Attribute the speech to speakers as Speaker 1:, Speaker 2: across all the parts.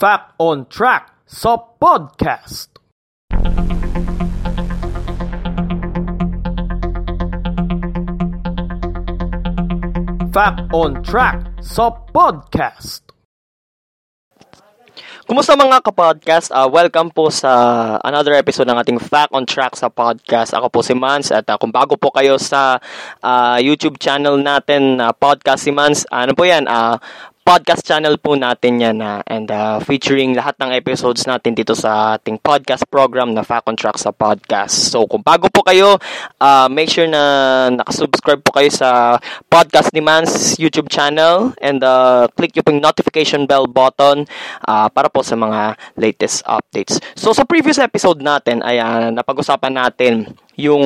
Speaker 1: Fact on Track sa podcast. Fact on Track sa podcast.
Speaker 2: Kumusta mga kapodcast? Uh, welcome po sa another episode ng ating Fact on Track sa podcast. Ako po si Mans at uh, kung bago po kayo sa uh, YouTube channel natin, uh, Podcast si Mans, ano po yan, uh, podcast channel po natin yan na uh, and uh, featuring lahat ng episodes natin dito sa ating podcast program na Fact on Track sa podcast. So kung bago po kayo, uh, make sure na nakasubscribe po kayo sa Podcast ni Mans YouTube channel and uh, click yung notification bell button uh, para po sa mga latest updates. So sa previous episode natin ay napag-usapan natin yung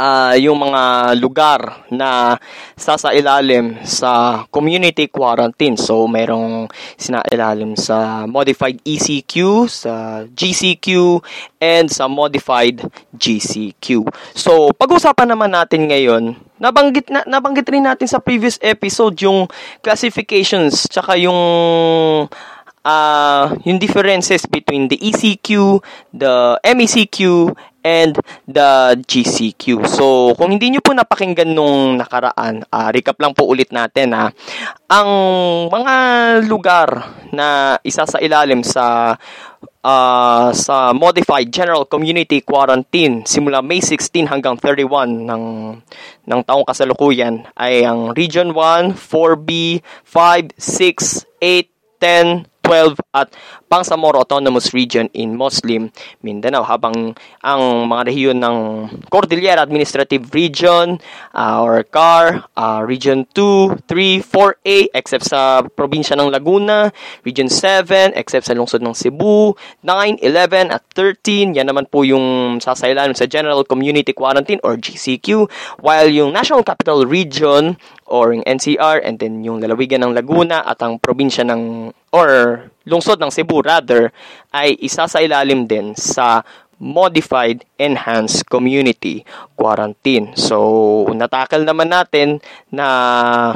Speaker 2: uh, yung mga lugar na sasailalim sa community quarantine. So, merong sinailalim sa modified ECQ, sa GCQ, and sa modified GCQ. So, pag-usapan naman natin ngayon, nabanggit, na, nabanggit rin natin sa previous episode yung classifications, tsaka yung uh, yung differences between the ECQ, the MECQ, and the GCQ. So, kung hindi nyo po napakinggan nung nakaraan, uh, recap lang po ulit natin ha. Ang mga lugar na isa sa ilalim sa uh, sa modified general community quarantine simula May 16 hanggang 31 ng ng taong kasalukuyan ay ang Region 1, 4B, 5, 6, 8, 10, 12 at Bangsamoro Autonomous Region in Muslim Mindanao habang ang mga rehiyon ng Cordillera Administrative Region uh, or CAR, uh, Region 2, 3, 4A except sa probinsya ng Laguna, Region 7 except sa lungsod ng Cebu, 9, 11 at 13 yan naman po yung sasailan sa General Community Quarantine or GCQ while yung National Capital Region or yung NCR and then yung lalawigan ng Laguna at ang probinsya ng or lungsod ng Cebu rather ay isa sa ilalim din sa modified enhanced community quarantine. So, natakal naman natin na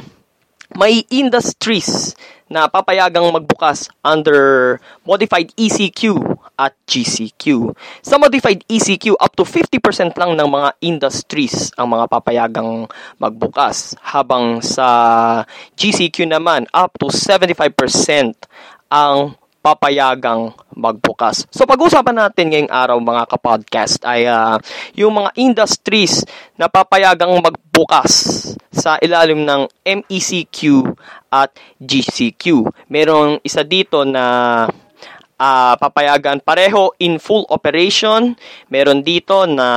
Speaker 2: may industries na papayagang magbukas under modified ECQ at GCQ. Sa modified ECQ, up to 50% lang ng mga industries ang mga papayagang magbukas. Habang sa GCQ naman, up to 75% ang papayagang magbukas. So pag-usapan natin ngayong araw mga kapodcast ay uh, yung mga industries na papayagang magbukas sa ilalim ng MECQ at GCQ. Merong isa dito na uh, papayagan pareho in full operation. Meron dito na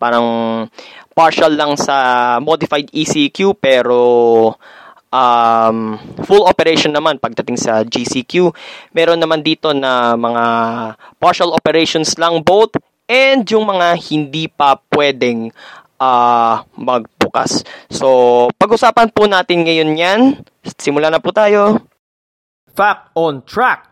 Speaker 2: parang partial lang sa modified ECQ pero um, full operation naman pagdating sa GCQ. Meron naman dito na mga partial operations lang both and yung mga hindi pa pwedeng uh, magbukas. So, pag-usapan po natin ngayon yan. Simulan na po tayo.
Speaker 1: Fact on Track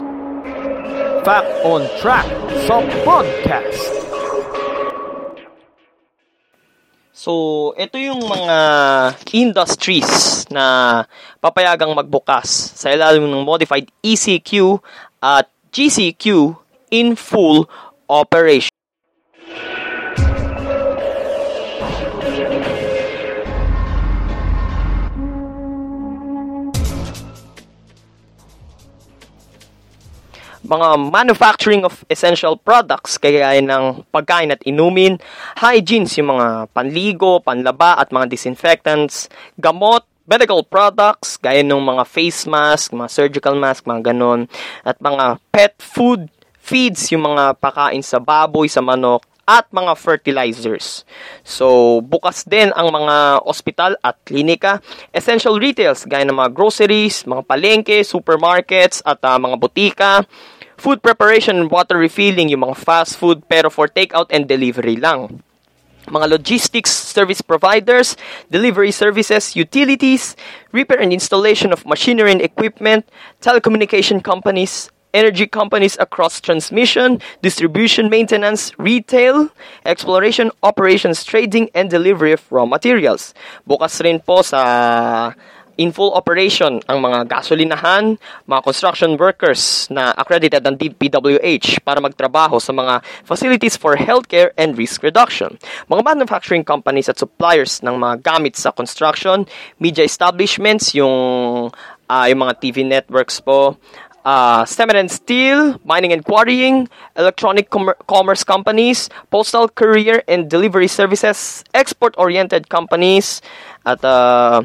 Speaker 1: Fact on Track sa podcast.
Speaker 2: So, ito yung mga industries na papayagang magbukas sa ilalim ng modified ECQ at GCQ in full operation. Mga manufacturing of essential products kagaya ng pagkain at inumin, hygienes yung mga panligo, panlaba at mga disinfectants, gamot, medical products gaya ng mga face mask, mga surgical mask, mga ganon, at mga pet food feeds yung mga pakain sa baboy, sa manok, at mga fertilizers. So, bukas din ang mga ospital at klinika, essential retails gaya ng mga groceries, mga palengke, supermarkets at uh, mga butika, Food preparation water refilling, yung mga fast food pero for takeout and delivery lang mga logistics service providers, delivery services, utilities, repair and installation of machinery and equipment, telecommunication companies, energy companies across transmission, distribution, maintenance, retail, exploration, operations, trading, and delivery of raw materials. Bukas rin po sa in full operation ang mga gasolinahan, mga construction workers na accredited ng DPWH para magtrabaho sa mga facilities for healthcare and risk reduction. Mga manufacturing companies at suppliers ng mga gamit sa construction, media establishments, yung uh, yung mga TV networks po, uh, cement and steel, mining and quarrying, electronic com- commerce companies, postal courier and delivery services, export-oriented companies, at uh,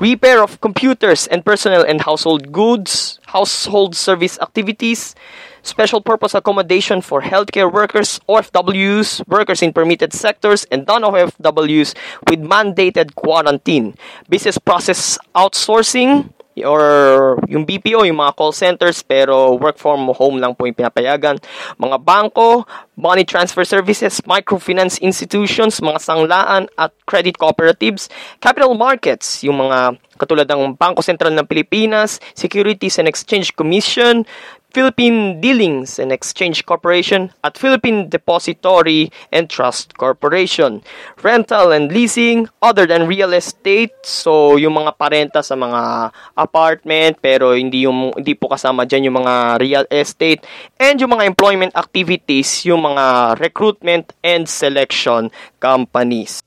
Speaker 2: repair of computers and personal and household goods, household service activities, special purpose accommodation for healthcare workers, OFWs, workers in permitted sectors, and non-OFWs with mandated quarantine, business process outsourcing, or yung BPO, yung mga call centers, pero work from home lang po yung pinapayagan. Mga bangko, money transfer services, microfinance institutions, mga sanglaan at credit cooperatives, capital markets, yung mga katulad ng Bangko Sentral ng Pilipinas, Securities and Exchange Commission, Philippine Dealings and Exchange Corporation at Philippine Depository and Trust Corporation. Rental and leasing other than real estate. So yung mga parenta sa mga apartment pero hindi yung hindi po kasama diyan yung mga real estate and yung mga employment activities, yung mga recruitment and selection companies.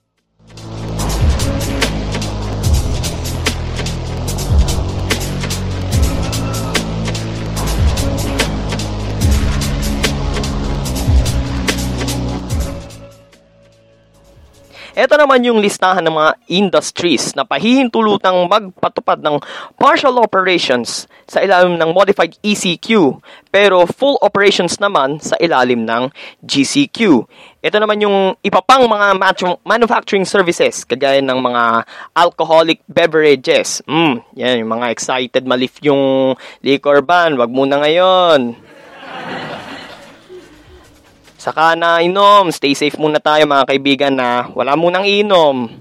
Speaker 2: Ito naman yung listahan ng mga industries na pahihintulutang magpatupad ng partial operations sa ilalim ng modified ECQ pero full operations naman sa ilalim ng GCQ. Ito naman yung iba pang mga manufacturing services kagaya ng mga alcoholic beverages. Mm, yan yung mga excited malif yung liquor ban, wag muna ngayon. Saka na inom. Stay safe muna tayo mga kaibigan na wala munang inom.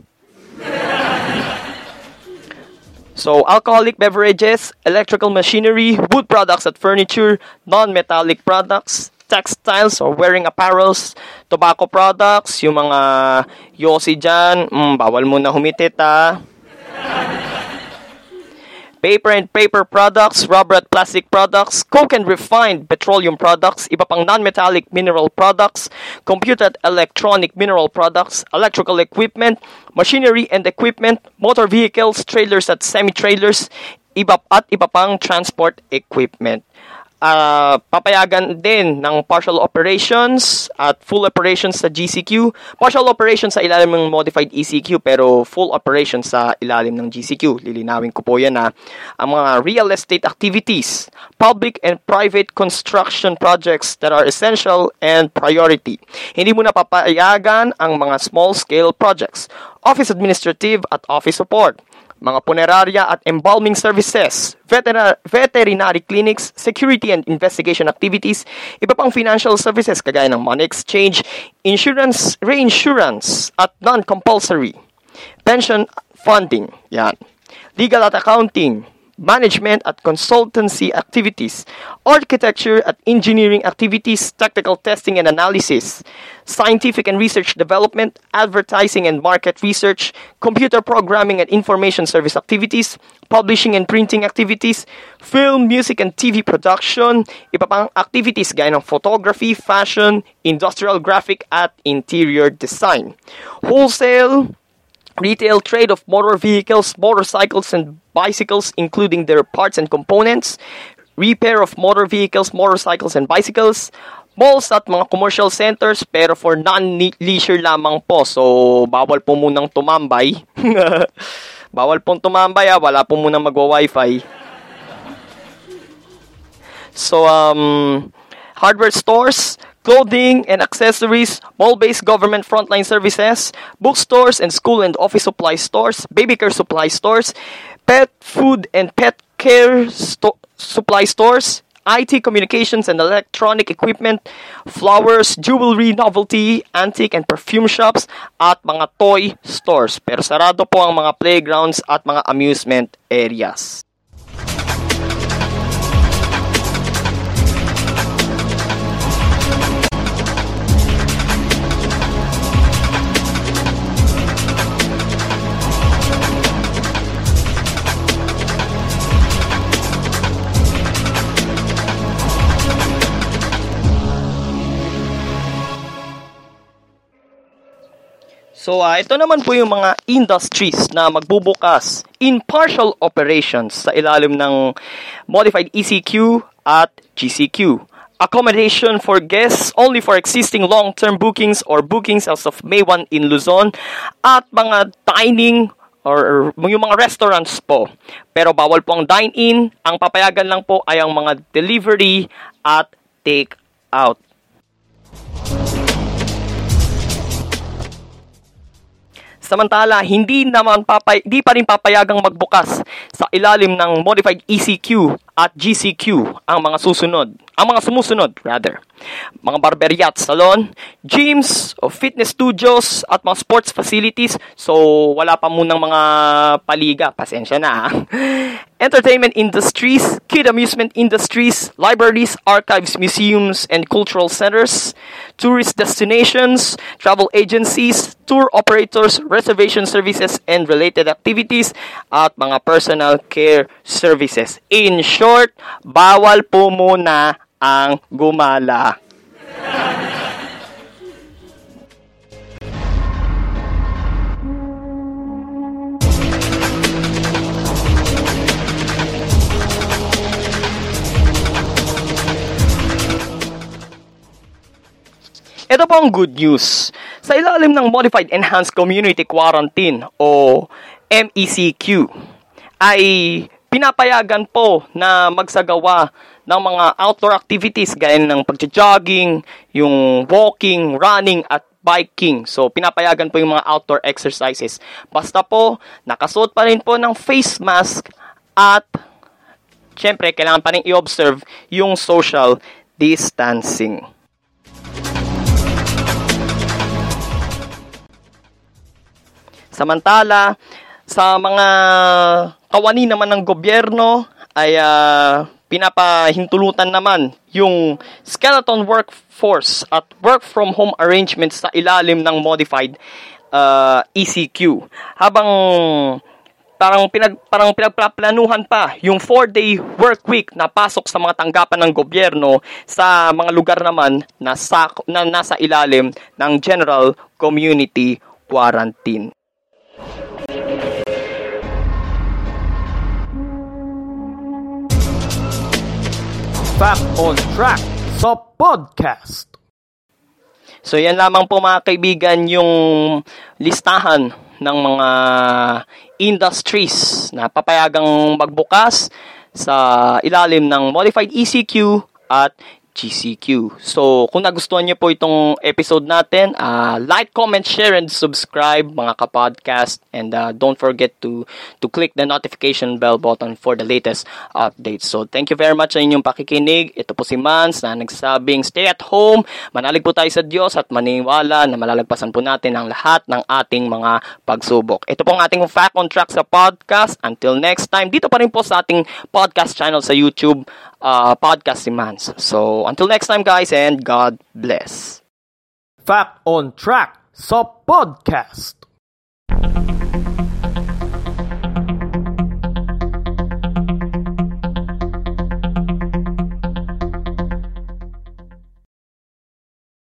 Speaker 2: So, alcoholic beverages, electrical machinery, wood products at furniture, non-metallic products, textiles or wearing apparels, tobacco products, yung mga yosi dyan, mm, bawal muna humitit ah paper and paper products, rubber at plastic products, coke and refined petroleum products, iba pang non-metallic mineral products, computer at electronic mineral products, electrical equipment, machinery and equipment, motor vehicles, trailers at semi-trailers, iba at iba pang transport equipment uh, papayagan din ng partial operations at full operations sa GCQ. Partial operations sa ilalim ng modified ECQ pero full operations sa ilalim ng GCQ. Lilinawin ko po yan na ang mga real estate activities, public and private construction projects that are essential and priority. Hindi mo na papayagan ang mga small-scale projects, office administrative at office support mga punerarya at embalming services, veterinar- veterinary clinics, security and investigation activities, iba pang financial services kagaya ng money exchange, insurance, reinsurance, at non-compulsory, pension funding, yan. Legal at accounting, management at consultancy activities, architecture at engineering activities, technical testing and analysis, scientific and research development, advertising and market research, computer programming and information service activities, publishing and printing activities, film, music and TV production, iba pang activities gaya ng photography, fashion, industrial graphic at interior design. Wholesale, retail trade of motor vehicles, motorcycles, and bicycles, including their parts and components, repair of motor vehicles, motorcycles, and bicycles, malls at mga commercial centers, pero for non-leisure lamang po. So, bawal po munang tumambay. bawal pong tumambay, ah. wala po munang magwa-wifi. So, um, hardware stores, clothing and accessories, mall-based government frontline services, bookstores and school and office supply stores, baby care supply stores, pet food and pet care sto- supply stores, IT, communications, and electronic equipment, flowers, jewelry, novelty, antique, and perfume shops, at mga toy stores. Pero sarado po ang mga playgrounds at mga amusement areas. So, uh, ito naman po yung mga industries na magbubukas in partial operations sa ilalim ng Modified ECQ at GCQ. Accommodation for guests only for existing long-term bookings or bookings as of May 1 in Luzon at mga dining or, yung mga restaurants po. Pero bawal po ang dine-in. Ang papayagan lang po ay ang mga delivery at take-out. Samantala, hindi naman papay di pa rin papayagang magbukas sa ilalim ng modified ECQ at GCQ ang mga susunod, ang mga sumusunod rather. Mga barberia at salon, gyms o fitness studios at mga sports facilities. So wala pa munang mga paliga, pasensya na. Entertainment industries, kid amusement industries, libraries, archives, museums and cultural centers, tourist destinations, travel agencies, tour operators, reservation services and related activities at mga personal care services. In short, bawal po muna ang gumala. Ito po ang good news. Sa ilalim ng Modified Enhanced Community Quarantine o MECQ ay pinapayagan po na magsagawa ng mga outdoor activities gaya ng pagja-jogging, yung walking, running at biking. So, pinapayagan po yung mga outdoor exercises. Basta po, nakasuot pa rin po ng face mask at syempre, kailangan pa rin i-observe yung social distancing. Samantala, sa mga kawani naman ng gobyerno ay uh, pinapahintulutan naman yung skeleton workforce at work from home arrangements sa ilalim ng modified uh, ECQ. Habang parang pinag parang pinagplanuhan pa yung 4-day work week na pasok sa mga tanggapan ng gobyerno sa mga lugar naman na, sa, na nasa ilalim ng general community quarantine.
Speaker 1: Fact on Track sa podcast.
Speaker 2: So yan lamang po mga kaibigan yung listahan ng mga industries na papayagang magbukas sa ilalim ng Modified ECQ at GCQ. So, kung nagustuhan niyo po itong episode natin, uh, like, comment, share, and subscribe mga kapodcast. And uh, don't forget to to click the notification bell button for the latest updates. So, thank you very much sa inyong pakikinig. Ito po si Mans na nagsabing stay at home, manalig po tayo sa Diyos at maniwala na malalagpasan po natin ang lahat ng ating mga pagsubok. Ito po ang ating Fact on Track sa podcast. Until next time, dito pa rin po sa ating podcast channel sa YouTube, uh, Podcast si Mans. Until next time guys and God bless.
Speaker 1: Fact on Track sa podcast.